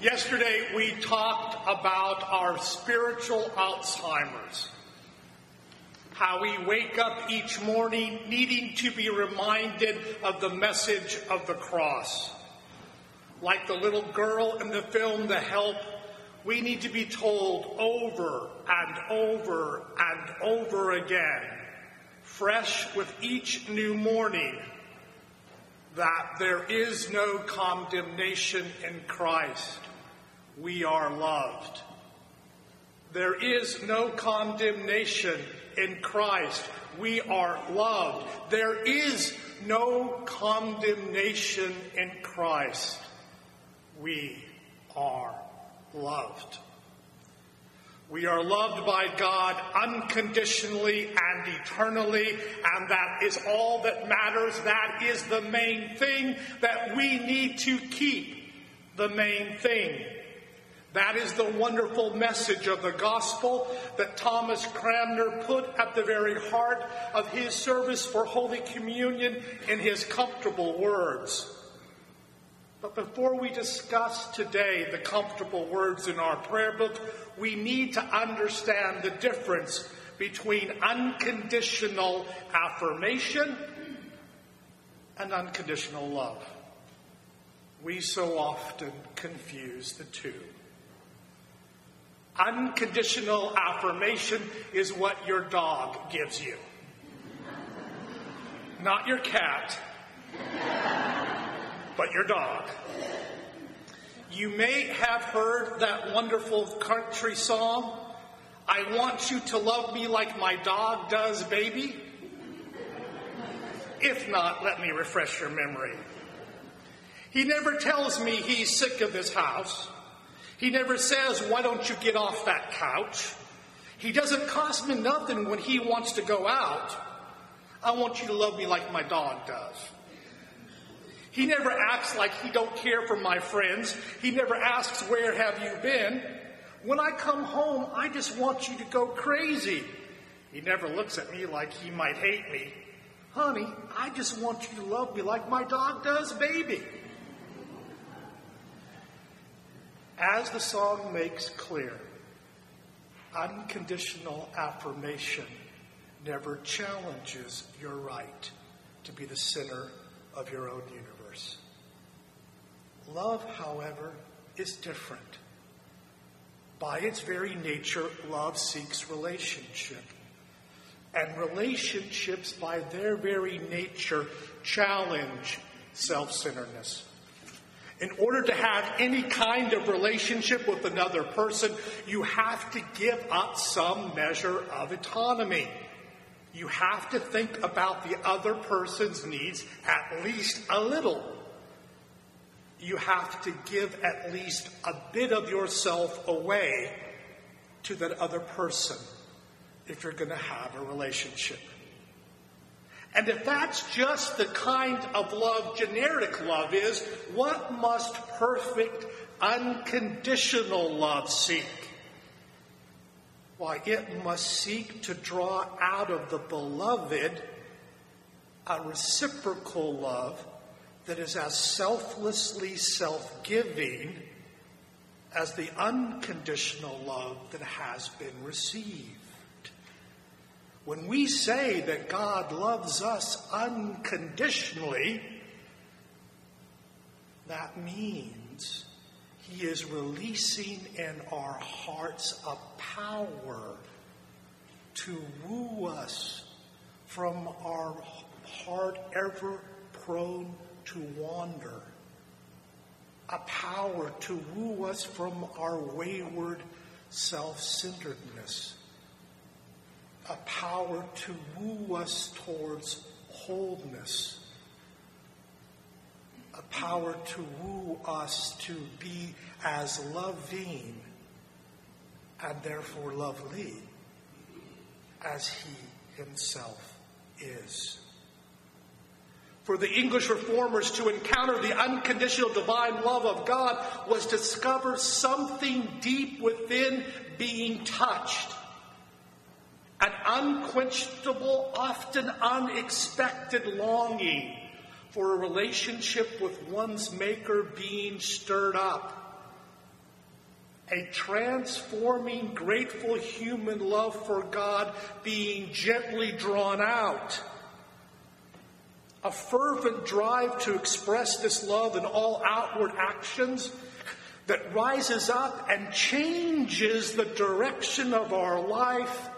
Yesterday, we talked about our spiritual Alzheimer's. How we wake up each morning needing to be reminded of the message of the cross. Like the little girl in the film The Help, we need to be told over and over and over again, fresh with each new morning, that there is no condemnation in Christ we are loved. There is no condemnation in Christ. We are loved. There is no condemnation in Christ. We are loved. We are loved by God unconditionally and eternally, and that is all that matters. That is the main thing that we need to keep. The main thing. That is the wonderful message of the gospel that Thomas Cranmer put at the very heart of his service for Holy Communion in his comfortable words. But before we discuss today the comfortable words in our prayer book, we need to understand the difference between unconditional affirmation and unconditional love. We so often confuse the two. Unconditional affirmation is what your dog gives you, not your cat, but your dog. You may have heard that wonderful country song, I want you to love me like my dog does, baby. If not, let me refresh your memory. He never tells me he's sick of his house. He never says, Why don't you get off that couch? He doesn't cost me nothing when he wants to go out. I want you to love me like my dog does. He never acts like he don't care for my friends. He never asks, Where have you been? When I come home, I just want you to go crazy. He never looks at me like he might hate me. Honey, I just want you to love me like my dog does, baby. As the song makes clear, unconditional affirmation never challenges your right to be the center of your own universe. Love, however, is different. By its very nature, love seeks relationship. And relationships, by their very nature, challenge self centeredness. In order to have any kind of relationship with another person, you have to give up some measure of autonomy. You have to think about the other person's needs at least a little. You have to give at least a bit of yourself away to that other person if you're going to have a relationship. And if that's just the kind of love generic love is, what must perfect, unconditional love seek? Why, it must seek to draw out of the beloved a reciprocal love that is as selflessly self giving as the unconditional love that has been received. When we say that God loves us unconditionally, that means He is releasing in our hearts a power to woo us from our heart ever prone to wander, a power to woo us from our wayward self centeredness a power to woo us towards wholeness, a power to woo us to be as loving and therefore lovely as he himself is. For the English reformers to encounter the unconditional divine love of God was to discover something deep within being touched an unquenchable, often unexpected longing for a relationship with one's Maker being stirred up. a transforming, grateful human love for God being gently drawn out. A fervent drive to express this love in all outward actions that rises up and changes the direction of our life,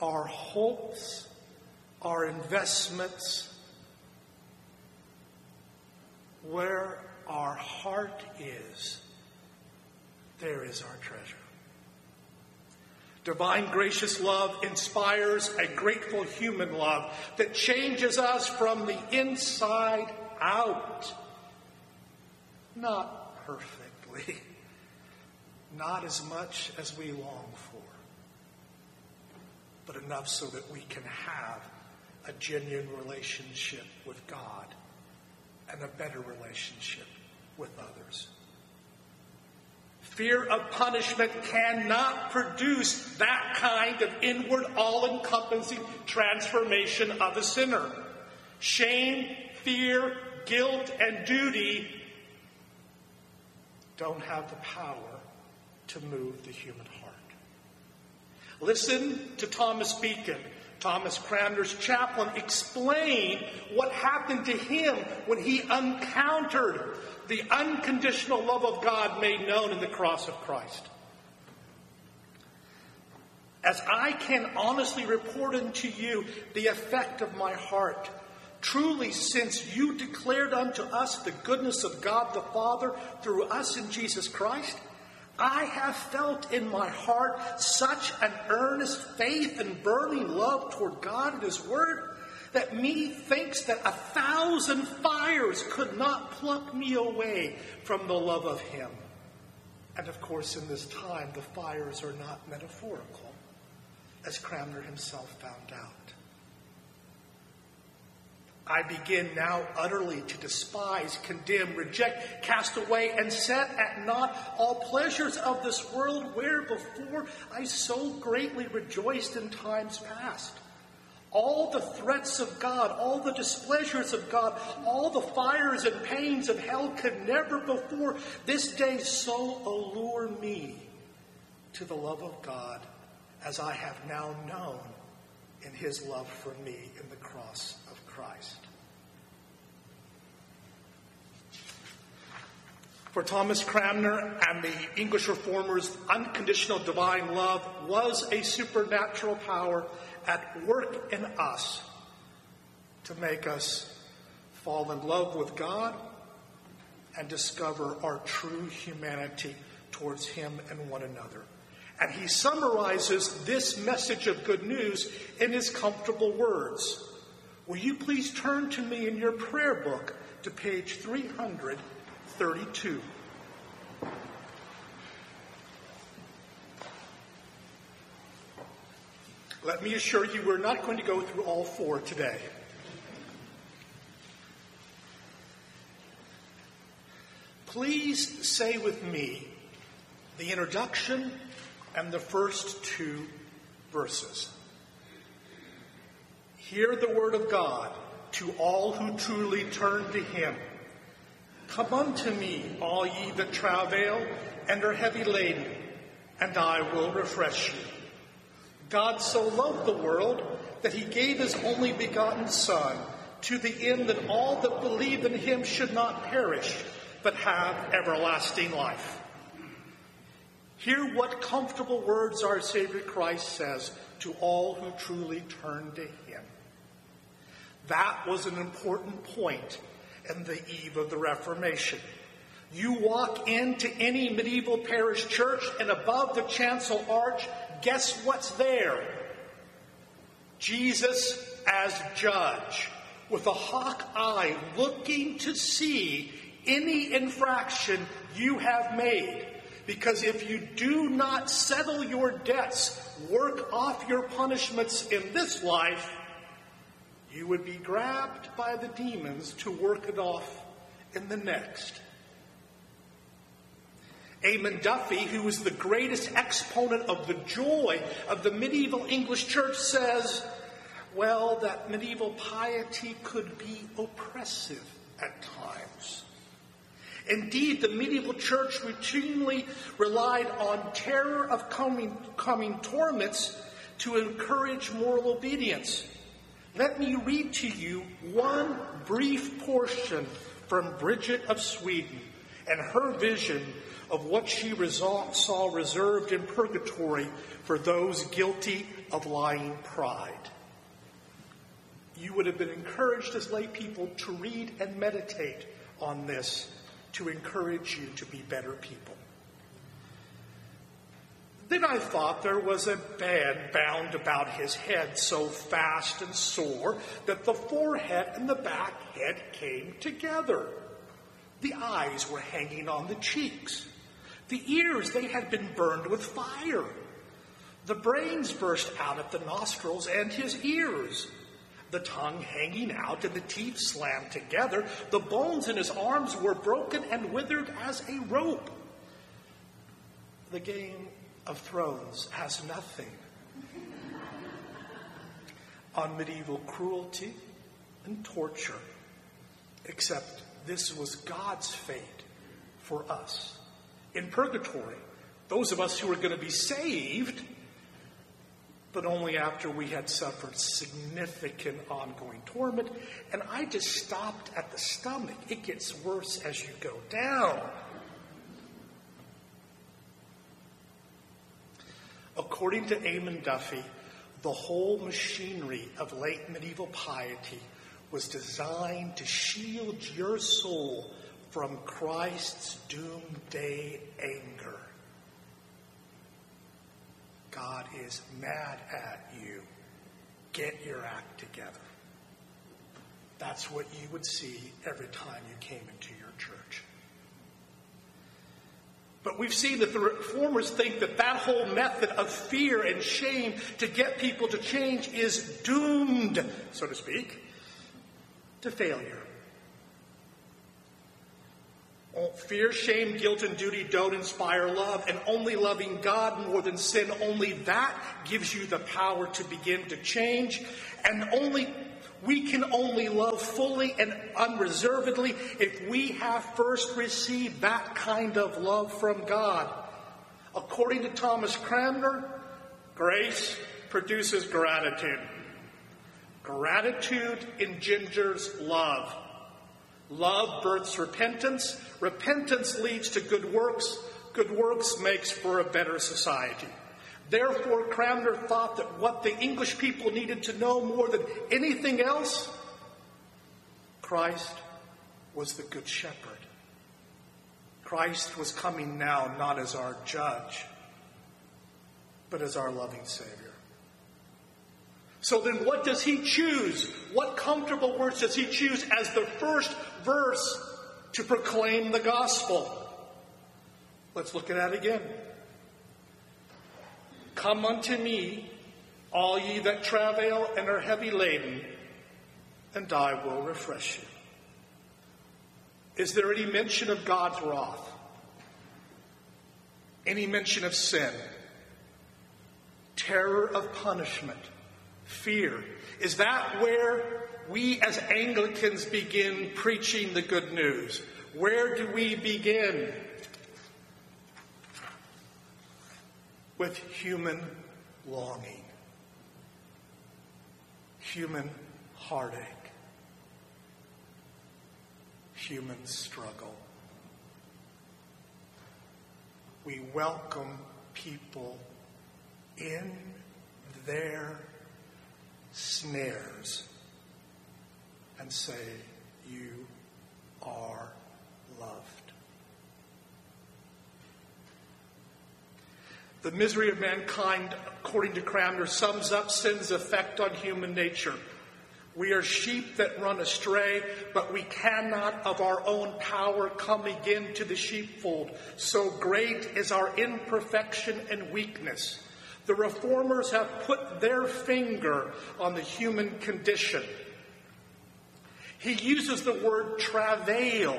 our hopes, our investments. Where our heart is, there is our treasure. Divine gracious love inspires a grateful human love that changes us from the inside out. Not perfectly, not as much as we long for, but enough so that we can have a genuine relationship with God and a better relationship with others. Fear of punishment cannot produce that kind of inward, all encompassing transformation of a sinner. Shame, fear, guilt, and duty don't have the power to move the human heart. Listen to Thomas Becon, Thomas Cranmer's chaplain, explain what happened to him when he encountered the unconditional love of God made known in the cross of Christ. As I can honestly report unto you the effect of my heart, truly, since you declared unto us the goodness of God the Father through us in Jesus Christ, I have felt in my heart such an earnest faith and burning love toward God and His Word that me thinks that a thousand fires could not pluck me away from the love of him. And of course, in this time, the fires are not metaphorical, as Cranmer himself found out. I begin now utterly to despise, condemn, reject, cast away, and set at naught all pleasures of this world where before I so greatly rejoiced in times past. All the threats of God, all the displeasures of God, all the fires and pains of hell could never before this day so allure me to the love of God as I have now known in his love for me in the cross Christ. For Thomas Cranmer and the English reformers, unconditional divine love was a supernatural power at work in us to make us fall in love with God and discover our true humanity towards Him and one another. And he summarizes this message of good news in his comfortable words. Will you please turn to me in your prayer book to page 332? Let me assure you, we're not going to go through all four today. Please say with me the introduction and the first two verses. Hear the word of God to all who truly turn to him. Come unto me, all ye that travail and are heavy laden, and I will refresh you. God so loved the world that he gave his only begotten Son, to the end that all that believe in him should not perish, but have everlasting life. Hear what comfortable words our Savior Christ says to all who truly turn to him. That was an important point in the eve of the Reformation. You walk into any medieval parish church, and above the chancel arch, guess what's there? Jesus as judge, with a hawk eye looking to see any infraction you have made. Because if you do not settle your debts, work off your punishments in this life, you would be grabbed by the demons to work it off in the next. Eamon Duffy, who was the greatest exponent of the joy of the medieval English church, says, well, that medieval piety could be oppressive at times. Indeed, the medieval church routinely relied on terror of coming, coming torments to encourage moral obedience. Let me read to you one brief portion from Bridget of Sweden and her vision of what she saw reserved in purgatory for those guilty of lying pride. You would have been encouraged as lay people to read and meditate on this to encourage you to be better people. Then I thought there was a band bound about his head so fast and sore that the forehead and the back head came together. The eyes were hanging on the cheeks. The ears, they had been burned with fire. The brains burst out at the nostrils and his ears. The tongue hanging out and the teeth slammed together. The bones in his arms were broken and withered as a rope. The game of Thrones has nothing on medieval cruelty and torture, except this was God's fate for us. In purgatory, those of us who are going to be saved, but only after we had suffered significant ongoing torment. And I just stopped at the stomach. It gets worse as you go down. According to Eamon Duffy, the whole machinery of late medieval piety was designed to shield your soul from Christ's doomsday anger. God is mad at you. Get your act together. That's what you would see every time you came into your church. But we've seen that the reformers think that that whole method of fear and shame to get people to change is doomed, so to speak, to failure. Oh, fear, shame, guilt, and duty don't inspire love, and only loving God more than sin, only that gives you the power to begin to change. And only we can only love fully and unreservedly if we have first received that kind of love from God. According to Thomas Cranmer, grace produces gratitude. Gratitude engenders love. Love births repentance. Repentance leads to good works. Good works makes for a better society. Therefore, Cranmer thought that what the English people needed to know more than anything else, Christ was the Good Shepherd. Christ was coming now not as our judge, but as our loving Savior. So then, what does he choose? What comfortable words does he choose as the first verse to proclaim the gospel? Let's look at that again. Come unto me, all ye that travail and are heavy laden, and I will refresh you. Is there any mention of God's wrath? Any mention of sin? Terror of punishment? Fear? Is that where we as Anglicans begin preaching the good news? Where do we begin? With human longing, human heartache, human struggle. We welcome people in their snares and say, You are loved. The misery of mankind, according to Cranmer, sums up sin's effect on human nature. We are sheep that run astray, but we cannot of our own power come again to the sheepfold. So great is our imperfection and weakness. The reformers have put their finger on the human condition. He uses the word travail.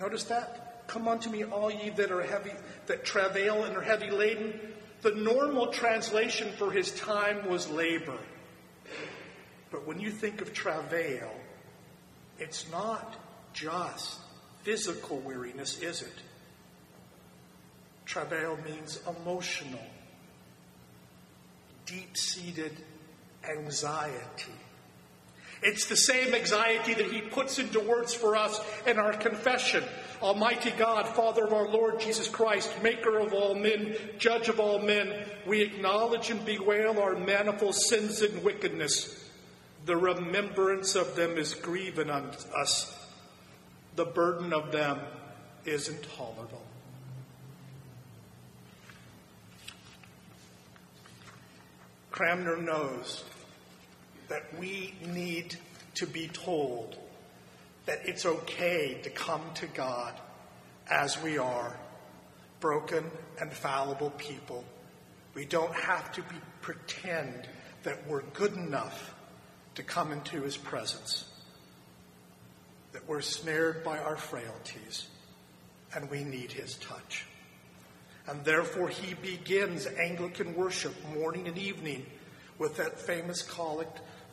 Notice that? Come unto me, all ye that are heavy, that travail and are heavy laden. The normal translation for his time was labor. But when you think of travail, it's not just physical weariness, is it? Travail means emotional, deep seated anxiety. It's the same anxiety that he puts into words for us in our confession. Almighty God, Father of our Lord Jesus Christ, maker of all men, judge of all men, we acknowledge and bewail our manifold sins and wickedness. The remembrance of them is grieving on us. The burden of them is intolerable. Cranmer knows that we need to be told that it's okay to come to God as we are, broken and fallible people. We don't have to be, pretend that we're good enough to come into his presence, that we're snared by our frailties and we need his touch. And therefore, he begins Anglican worship morning and evening with that famous collect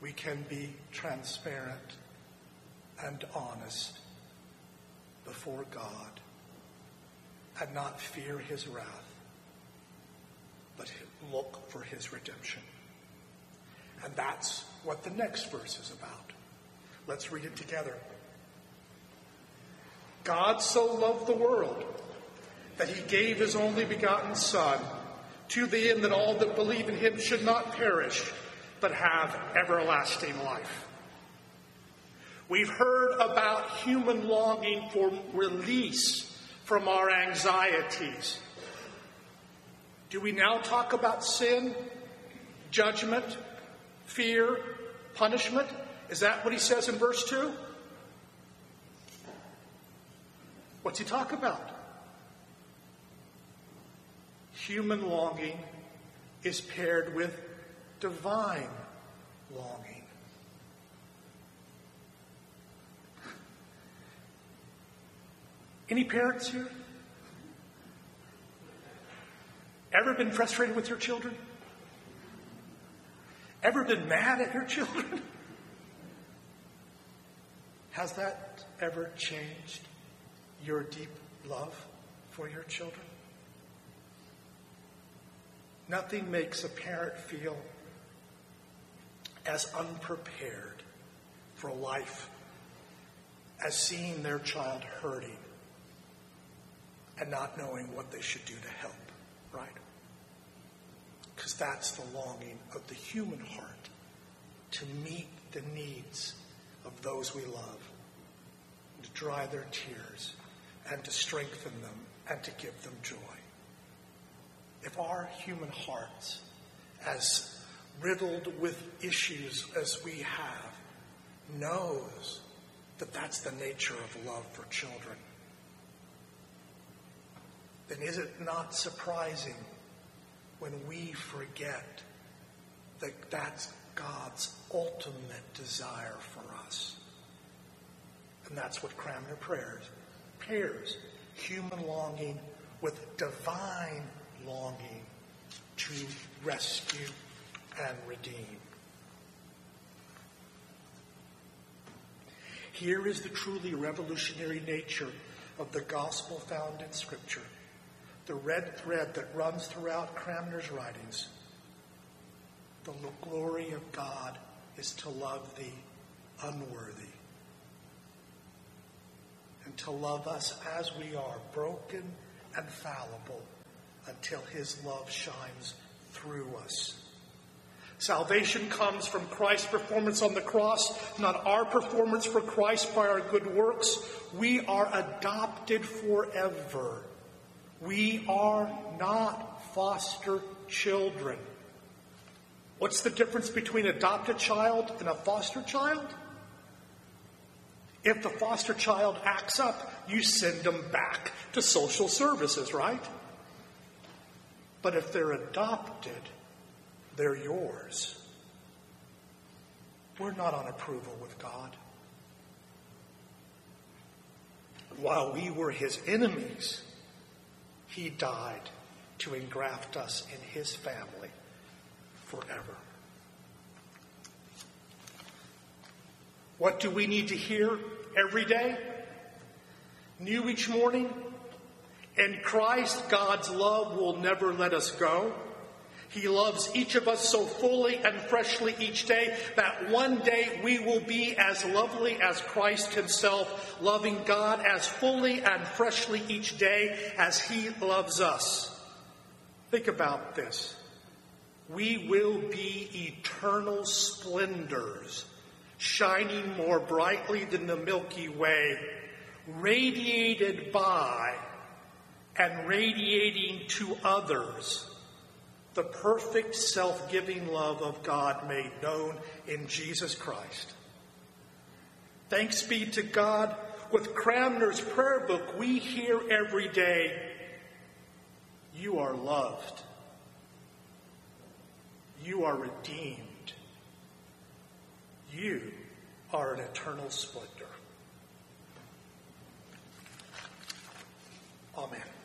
We can be transparent and honest before God and not fear his wrath, but look for his redemption. And that's what the next verse is about. Let's read it together. God so loved the world that he gave his only begotten Son, to the end that all that believe in him should not perish, but have everlasting life. We've heard about human longing for release from our anxieties. Do we now talk about sin, judgment, fear, punishment? Is that what he says in verse 2? What's he talk about? human longing is paired with divine longing. Any parents here? Ever been frustrated with your children? Ever been mad at your children? Has that ever changed your deep love for your children? Nothing makes a parent feel as unprepared for life as seeing their child hurting and not knowing what they should do to help, right? Because that's the longing of the human heart to meet the needs of those we love, to dry their tears, and to strengthen them, and to give them joy if our human hearts, as riddled with issues as we have, knows that that's the nature of love for children, then is it not surprising when we forget that that's God's ultimate desire for us? And that's what Cranmer prayers pairs human longing with divine longing to rescue and redeem. Here is the truly revolutionary nature of the gospel found in Scripture, the red thread that runs throughout Cranmer's writings. The glory of God is to love the unworthy and to love us as we are, broken and fallible until his love shines through us. Salvation comes from Christ's performance on the cross, not our performance for Christ by our good works. We are adopted forever. We are not foster children. What's the difference between adopted child and a foster child? If the foster child acts up, you send them back to social services, right? But if they're adopted, they're yours. We're not on approval with God. While we were his enemies, he died to engraft us in his family forever. What do we need to hear every day? New each morning? In Christ, God's love will never let us go. He loves each of us so fully and freshly each day that one day we will be as lovely as Christ Himself, loving God as fully and freshly each day as He loves us. Think about this. We will be eternal splendors, shining more brightly than the Milky Way, radiated by and radiating to others the perfect self giving love of God made known in Jesus Christ. Thanks be to God, with Cranmer's prayer book, we hear every day, You are loved, you are redeemed, you are an eternal splendor. Amen.